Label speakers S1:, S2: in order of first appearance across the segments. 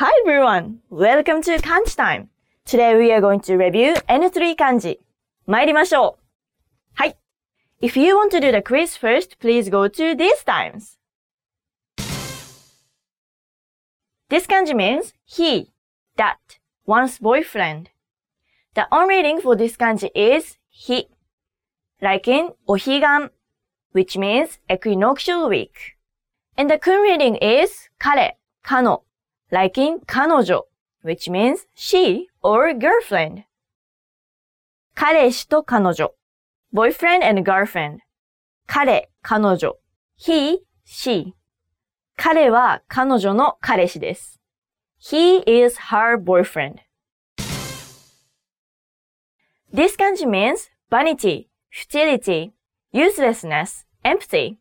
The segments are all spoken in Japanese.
S1: Hi everyone! Welcome to 漢字 time! Today we are going to review N3 漢字。参りましょう。はい。If you want to do the quiz first, please go to these times. This kanji means he, that, one's boyfriend. The on reading for this kanji is he, like in お彼岸 which means equinoctial week. And the kun reading is 彼、可の like in 彼女 which means she or girlfriend. 彼氏と彼女 boyfriend and girlfriend. 彼、彼女 he, she. 彼は彼女の彼氏です。He is her boyfriend. This kanji means vanity, futility, uselessness, empty.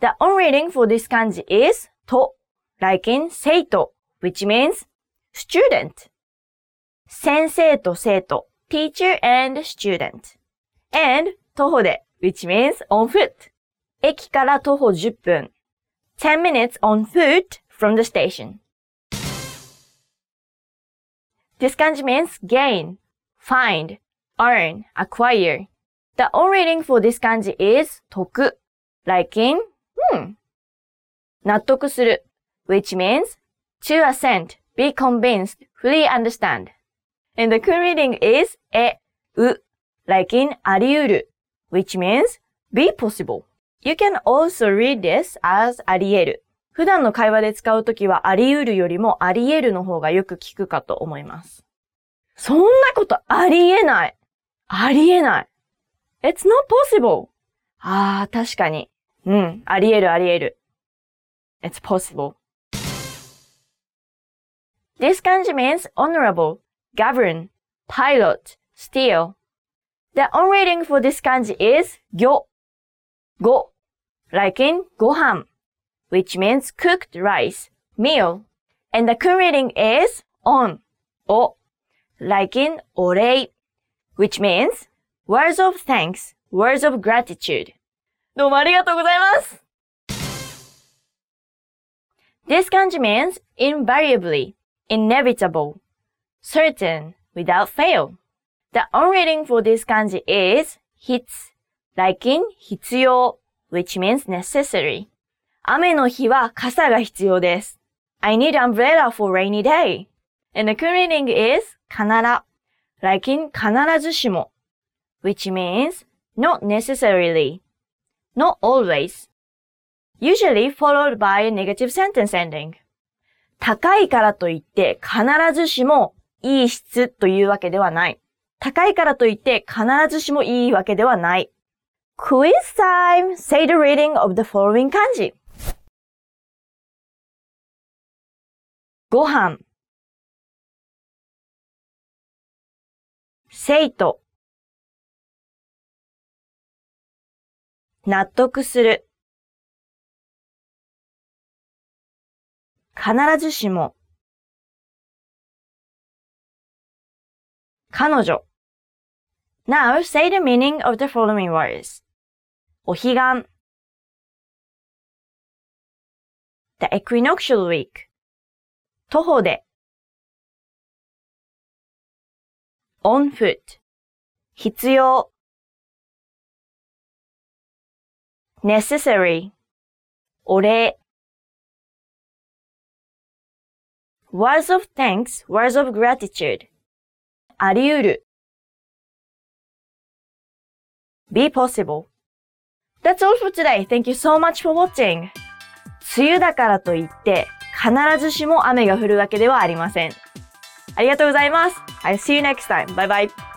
S1: The on reading for this kanji is と like in 生徒 which means student. 先生と生徒 teacher and student. and 徒歩で which means on foot. 駅から徒歩10分10 minutes on foot from the station. This kanji means gain, find, earn, acquire. The on reading for this kanji is 得 like in うん納得する which means to assent, be convinced, fully understand. And the kun reading is え、う like in あり得る which means be possible. You can also read this as あり得る。普段の会話で使うときはあり得るよりもあり得るの方がよく聞くかと思います。そんなことあり得ない。あり得ない。It's not possible. ああ、確かに。うん、あり得るあり得る。It's possible. This kanji means honorable, govern, pilot, steal. The on reading for this kanji is 魚 go, like in ご飯 which means cooked rice, meal. And the kun reading is on, o, like in お礼 which means words of thanks, words of gratitude. どうもありがとうございます This kanji means invariably, inevitable, certain, without fail. The on reading for this kanji is 必 like in 必要 which means necessary. 雨の日は傘が必要です。I need umbrella for rainy day. And the kun reading is 必 like in 必ずしも which means not necessarily, not always, usually followed by a negative sentence ending. 高いからといって必ずしもいい質というわけではない。高いからといって必ずしもいいわけではない。Quiz time! Say the reading of the following kanji. ご飯生徒納得する必ずしも彼女 Now say the meaning of the following words. お彼岸 The equinoctial week 徒歩で on foot 必要 necessary お礼 words of thanks, words of gratitude あり得る be possible. That's all for today. Thank you so much for watching. 梅雨だからといって必ずしも雨が降るわけではありません。ありがとうございます。I'll see you next time. Bye bye.